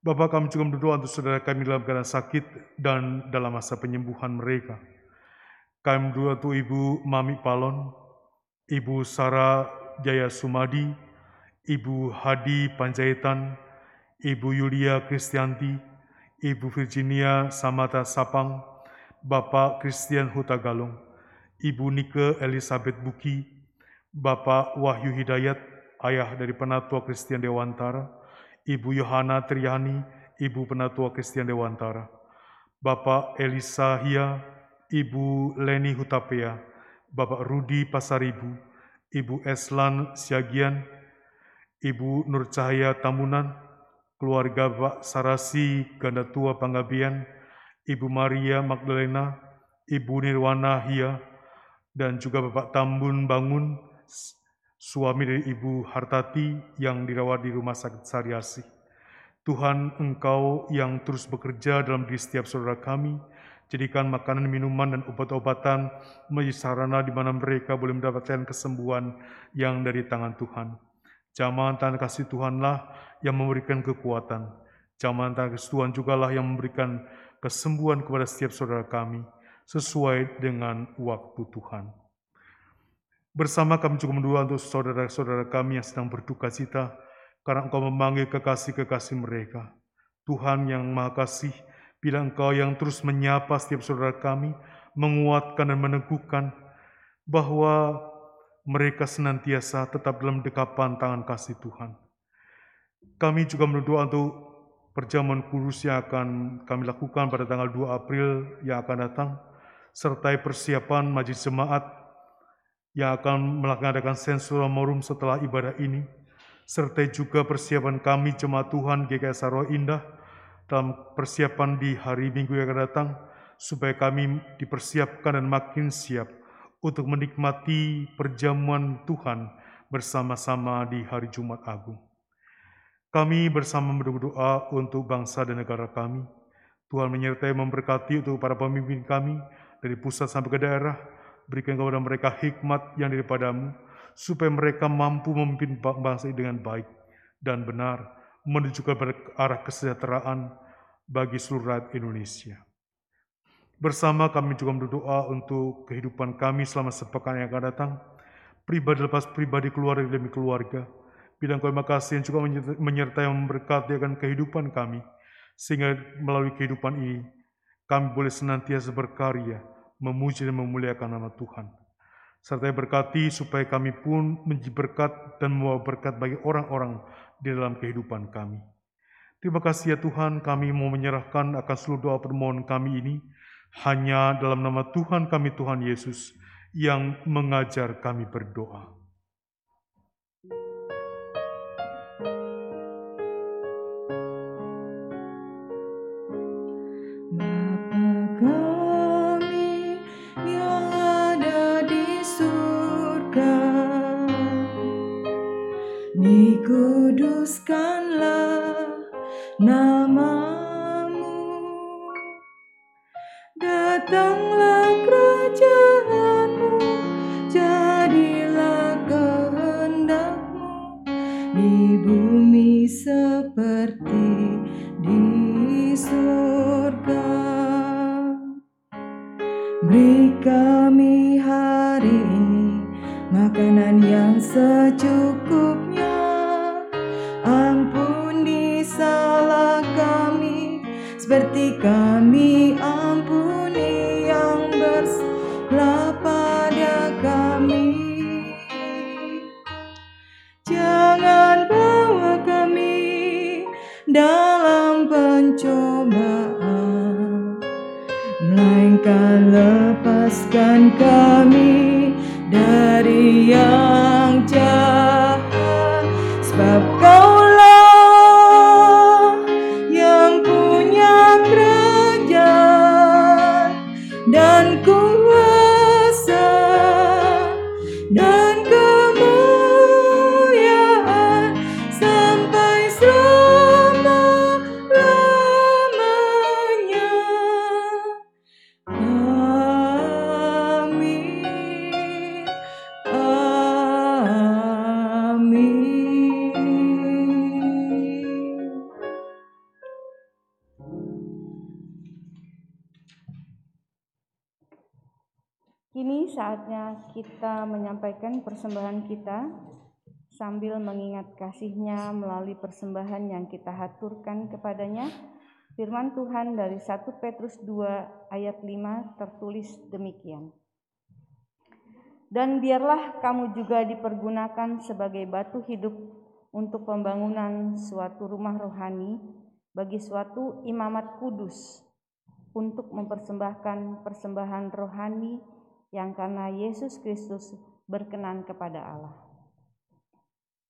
Bapak kami juga berdoa untuk saudara kami dalam keadaan sakit dan dalam masa penyembuhan mereka. Kami berdoa untuk Ibu Mami Palon, Ibu Sarah Jaya Sumadi, Ibu Hadi Panjaitan, Ibu Yulia Kristianti, Ibu Virginia Samata Sapang, Bapak Christian Hutagalung, Ibu Nike Elizabeth Buki, Bapak Wahyu Hidayat, ayah dari Penatua Kristian Dewantara, Ibu Yohana Triani, Ibu Penatua Kristian Dewantara, Bapak Elisa Hia, Ibu Leni Hutapea, Bapak Rudi Pasaribu, Ibu Eslan Siagian, Ibu Nur Cahaya Tamunan, keluarga Pak Sarasi Ganda Tua Panggabian, Ibu Maria Magdalena, Ibu Nirwana Hia, dan juga Bapak Tambun Bangun, suami dari Ibu Hartati yang dirawat di Rumah Sakit Sariasi. Tuhan Engkau yang terus bekerja dalam diri setiap saudara kami, jadikan makanan, minuman, dan obat-obatan menjadi sarana di mana mereka boleh mendapatkan kesembuhan yang dari tangan Tuhan. Jamahan kasih Tuhanlah yang memberikan kekuatan. Jamahan kasih Tuhan jugalah yang memberikan kesembuhan kepada setiap saudara kami sesuai dengan waktu Tuhan. Bersama kami juga mendoa untuk saudara-saudara kami yang sedang berduka cita karena engkau memanggil kekasih-kekasih mereka. Tuhan yang maha kasih, bila engkau yang terus menyapa setiap saudara kami, menguatkan dan meneguhkan bahwa mereka senantiasa tetap dalam dekapan tangan kasih Tuhan. Kami juga berdoa untuk perjamuan kudus yang akan kami lakukan pada tanggal 2 April yang akan datang, serta persiapan majlis jemaat yang akan melaksanakan sensura morum setelah ibadah ini, serta juga persiapan kami jemaat Tuhan GKS Sarwa Indah dalam persiapan di hari Minggu yang akan datang, supaya kami dipersiapkan dan makin siap untuk menikmati perjamuan Tuhan bersama-sama di hari Jumat Agung. Kami bersama berdoa untuk bangsa dan negara kami. Tuhan menyertai memberkati untuk para pemimpin kami dari pusat sampai ke daerah. Berikan kepada mereka hikmat yang daripadamu, supaya mereka mampu memimpin bangsa ini dengan baik dan benar, menuju ke arah kesejahteraan bagi seluruh rakyat Indonesia. Bersama kami juga berdoa untuk kehidupan kami selama sepekan yang akan datang, pribadi lepas pribadi, keluarga demi keluarga, Bidang terima kasih yang juga menyertai yang memberkati akan kehidupan kami, sehingga melalui kehidupan ini, kami boleh senantiasa berkarya, memuji dan memuliakan nama Tuhan. Serta berkati supaya kami pun menjadi berkat dan membawa berkat bagi orang-orang di dalam kehidupan kami. Terima kasih ya Tuhan, kami mau menyerahkan akan seluruh doa permohonan kami ini, hanya dalam nama Tuhan kami Tuhan Yesus, yang mengajar kami berdoa. Kita sambil mengingat kasihnya melalui persembahan yang kita haturkan kepadanya. Firman Tuhan dari 1 Petrus 2 ayat 5 tertulis demikian. Dan biarlah kamu juga dipergunakan sebagai batu hidup untuk pembangunan suatu rumah rohani bagi suatu imamat kudus untuk mempersembahkan persembahan rohani yang karena Yesus Kristus berkenan kepada Allah.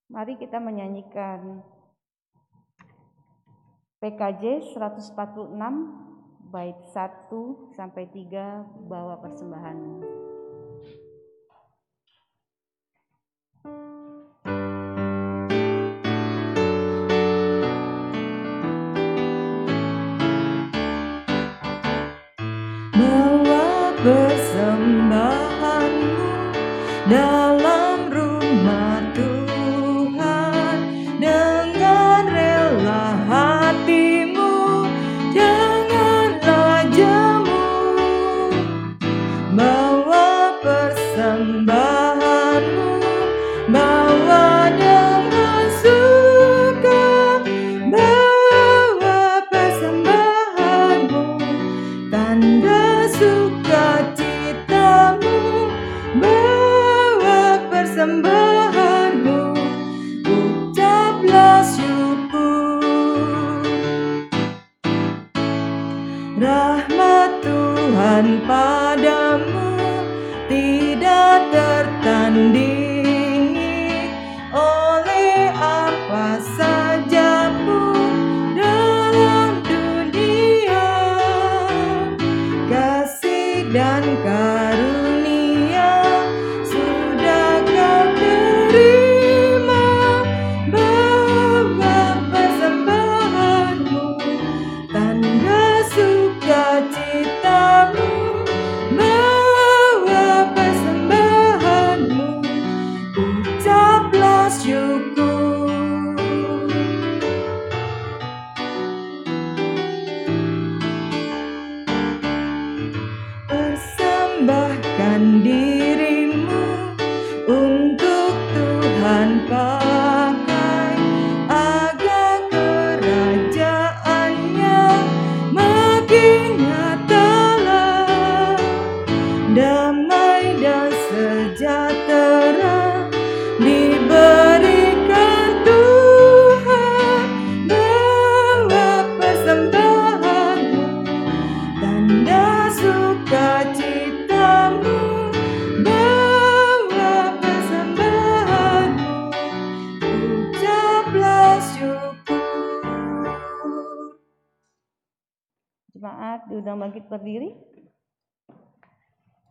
Mari kita menyanyikan PKJ 146 bait 1 sampai 3 bawa persembahan.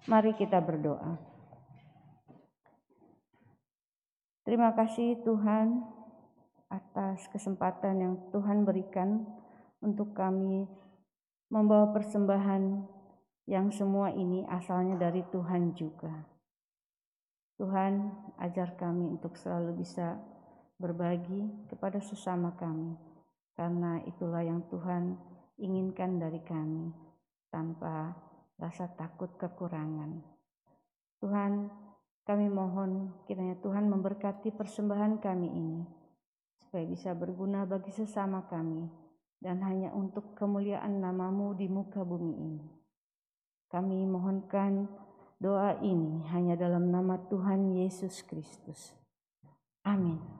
Mari kita berdoa. Terima kasih Tuhan atas kesempatan yang Tuhan berikan untuk kami membawa persembahan yang semua ini asalnya dari Tuhan juga. Tuhan, ajar kami untuk selalu bisa berbagi kepada sesama kami, karena itulah yang Tuhan inginkan dari kami tanpa rasa takut kekurangan. Tuhan, kami mohon kiranya Tuhan memberkati persembahan kami ini, supaya bisa berguna bagi sesama kami, dan hanya untuk kemuliaan namamu di muka bumi ini. Kami mohonkan doa ini hanya dalam nama Tuhan Yesus Kristus. Amin.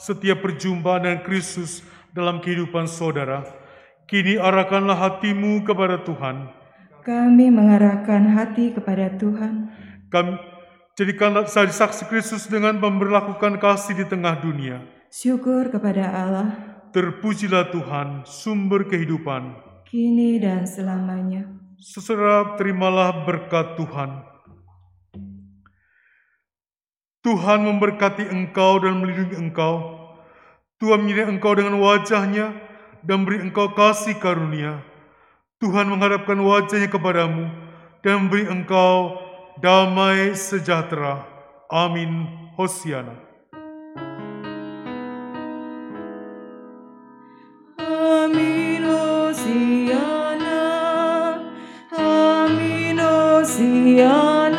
Setiap perjumpaan dengan Kristus dalam kehidupan saudara. Kini arahkanlah hatimu kepada Tuhan. Kami mengarahkan hati kepada Tuhan. Kami jadikanlah saksi Kristus dengan memperlakukan kasih di tengah dunia. Syukur kepada Allah, Terpujilah Tuhan, sumber kehidupan. kini dan selamanya. Saudara, terimalah berkat Tuhan. Tuhan memberkati engkau dan melindungi engkau. Tuhan menyinari engkau dengan wajahnya dan beri engkau kasih karunia. Tuhan menghadapkan wajahnya kepadamu dan memberi engkau damai sejahtera. Amin. Hosiana. Amin Hosiana, Amin Hosiana,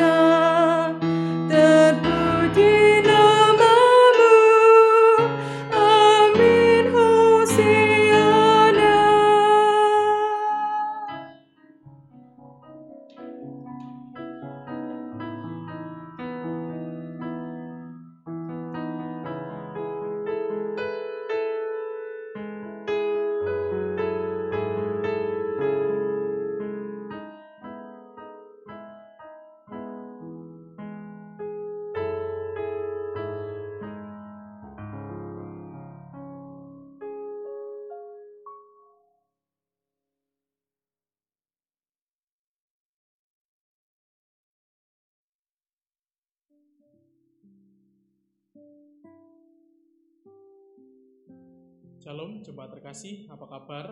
Terkasih, apa kabar?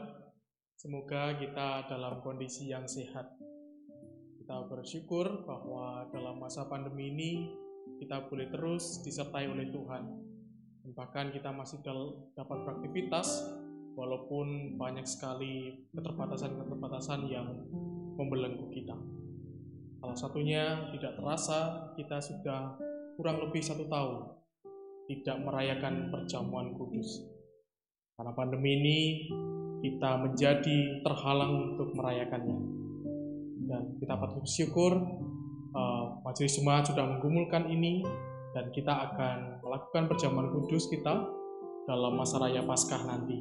Semoga kita dalam kondisi yang sehat. Kita bersyukur bahwa dalam masa pandemi ini kita boleh terus disertai oleh Tuhan. Dan bahkan kita masih dapat beraktivitas walaupun banyak sekali keterbatasan-keterbatasan yang membelenggu kita. Salah satunya tidak terasa kita sudah kurang lebih satu tahun tidak merayakan perjamuan kudus. Karena pandemi ini kita menjadi terhalang untuk merayakannya. Dan kita patut bersyukur eh, Majelis Jemaat sudah menggumulkan ini dan kita akan melakukan perjamuan kudus kita dalam masa raya Paskah nanti.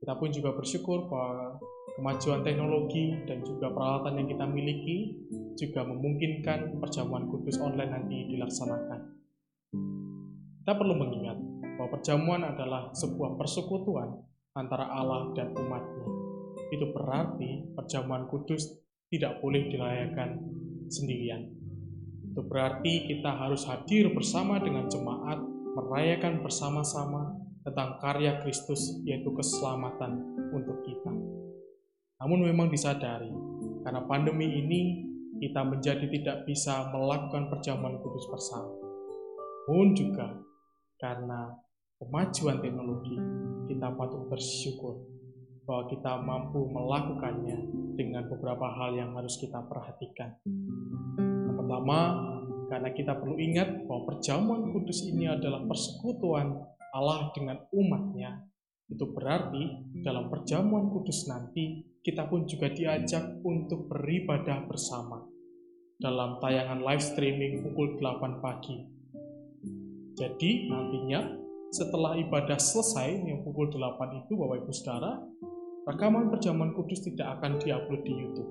Kita pun juga bersyukur bahwa kemajuan teknologi dan juga peralatan yang kita miliki juga memungkinkan perjamuan kudus online nanti dilaksanakan. Kita perlu mengingat bahwa perjamuan adalah sebuah persekutuan antara Allah dan umatnya. Itu berarti perjamuan kudus tidak boleh dirayakan sendirian. Itu berarti kita harus hadir bersama dengan jemaat, merayakan bersama-sama tentang karya Kristus, yaitu keselamatan untuk kita. Namun memang disadari, karena pandemi ini kita menjadi tidak bisa melakukan perjamuan kudus bersama. Pun juga karena kemajuan teknologi, kita patut bersyukur bahwa kita mampu melakukannya dengan beberapa hal yang harus kita perhatikan. Yang pertama, karena kita perlu ingat bahwa perjamuan kudus ini adalah persekutuan Allah dengan umatnya. Itu berarti dalam perjamuan kudus nanti kita pun juga diajak untuk beribadah bersama dalam tayangan live streaming pukul 8 pagi. Jadi nantinya setelah ibadah selesai yang pukul 8 itu Bapak Ibu Saudara, rekaman perjamuan kudus tidak akan diupload di YouTube.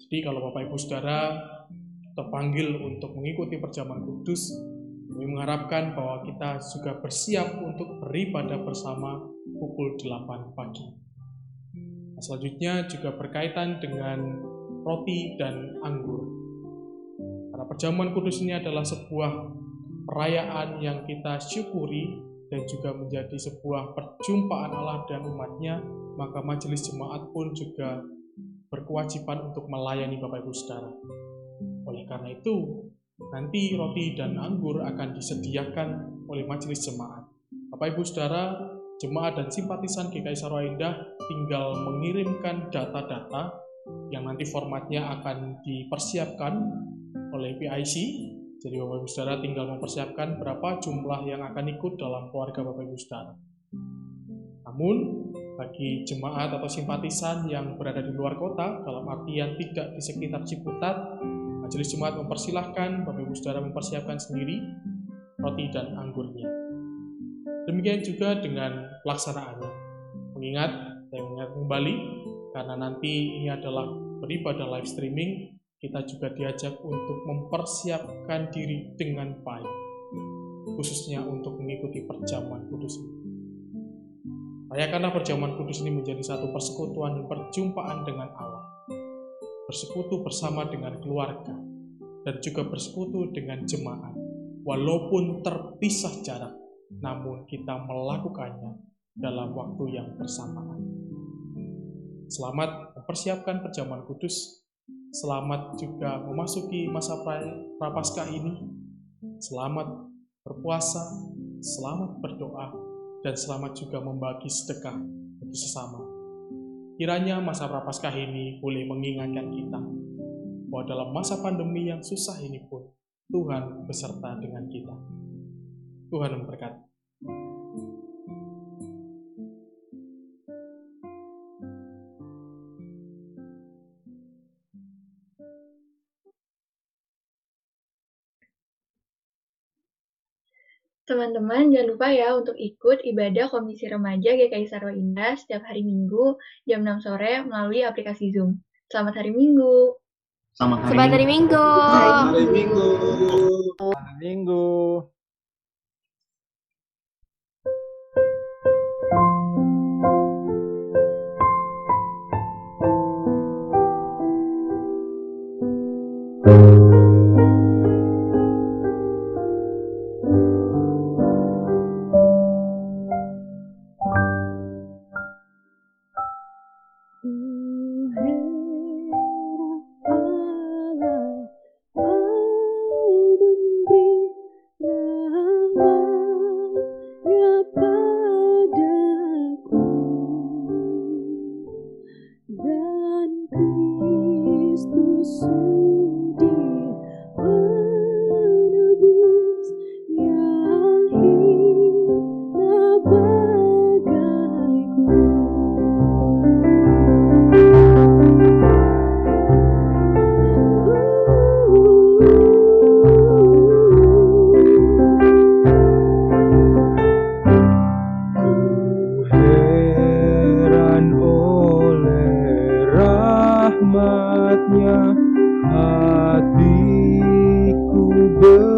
Jadi kalau Bapak Ibu Saudara terpanggil untuk mengikuti perjamuan kudus, kami mengharapkan bahwa kita juga bersiap untuk beribadah bersama pukul 8 pagi. Nah, selanjutnya juga berkaitan dengan roti dan anggur. Karena perjamuan kudus ini adalah sebuah perayaan yang kita syukuri dan juga menjadi sebuah perjumpaan Allah dan umatnya, maka majelis jemaat pun juga berkewajiban untuk melayani Bapak Ibu Saudara. Oleh karena itu, nanti roti dan anggur akan disediakan oleh majelis jemaat. Bapak Ibu Saudara, jemaat dan simpatisan GKI Sarwa Indah tinggal mengirimkan data-data yang nanti formatnya akan dipersiapkan oleh PIC jadi Bapak Ibu Saudara tinggal mempersiapkan berapa jumlah yang akan ikut dalam keluarga Bapak Ibu Saudara. Namun, bagi jemaat atau simpatisan yang berada di luar kota, dalam artian tidak di sekitar Ciputat, Majelis Jemaat mempersilahkan Bapak Ibu Saudara mempersiapkan sendiri roti dan anggurnya. Demikian juga dengan pelaksanaannya. Mengingat, saya mengingat kembali, karena nanti ini adalah beribadah live streaming, kita juga diajak untuk mempersiapkan diri dengan baik, khususnya untuk mengikuti perjamuan kudus ini. Rayakanlah perjamuan kudus ini menjadi satu persekutuan dan perjumpaan dengan Allah. Bersekutu bersama dengan keluarga, dan juga bersekutu dengan jemaat. Walaupun terpisah jarak, namun kita melakukannya dalam waktu yang bersamaan. Selamat mempersiapkan perjamuan kudus. Selamat juga memasuki masa prapaskah ini. Selamat berpuasa, selamat berdoa, dan selamat juga membagi sedekah bagi sesama. Kiranya masa prapaskah ini boleh mengingatkan kita bahwa dalam masa pandemi yang susah ini pun Tuhan beserta dengan kita. Tuhan memberkati. Teman-teman, jangan lupa ya untuk ikut ibadah Komisi Remaja GKI Sarwa Indah setiap hari Minggu jam 6 sore melalui aplikasi Zoom. Selamat hari Minggu. Selamat hari, Selamat hari Minggu. Selamat hari Minggu. Minggu. heran do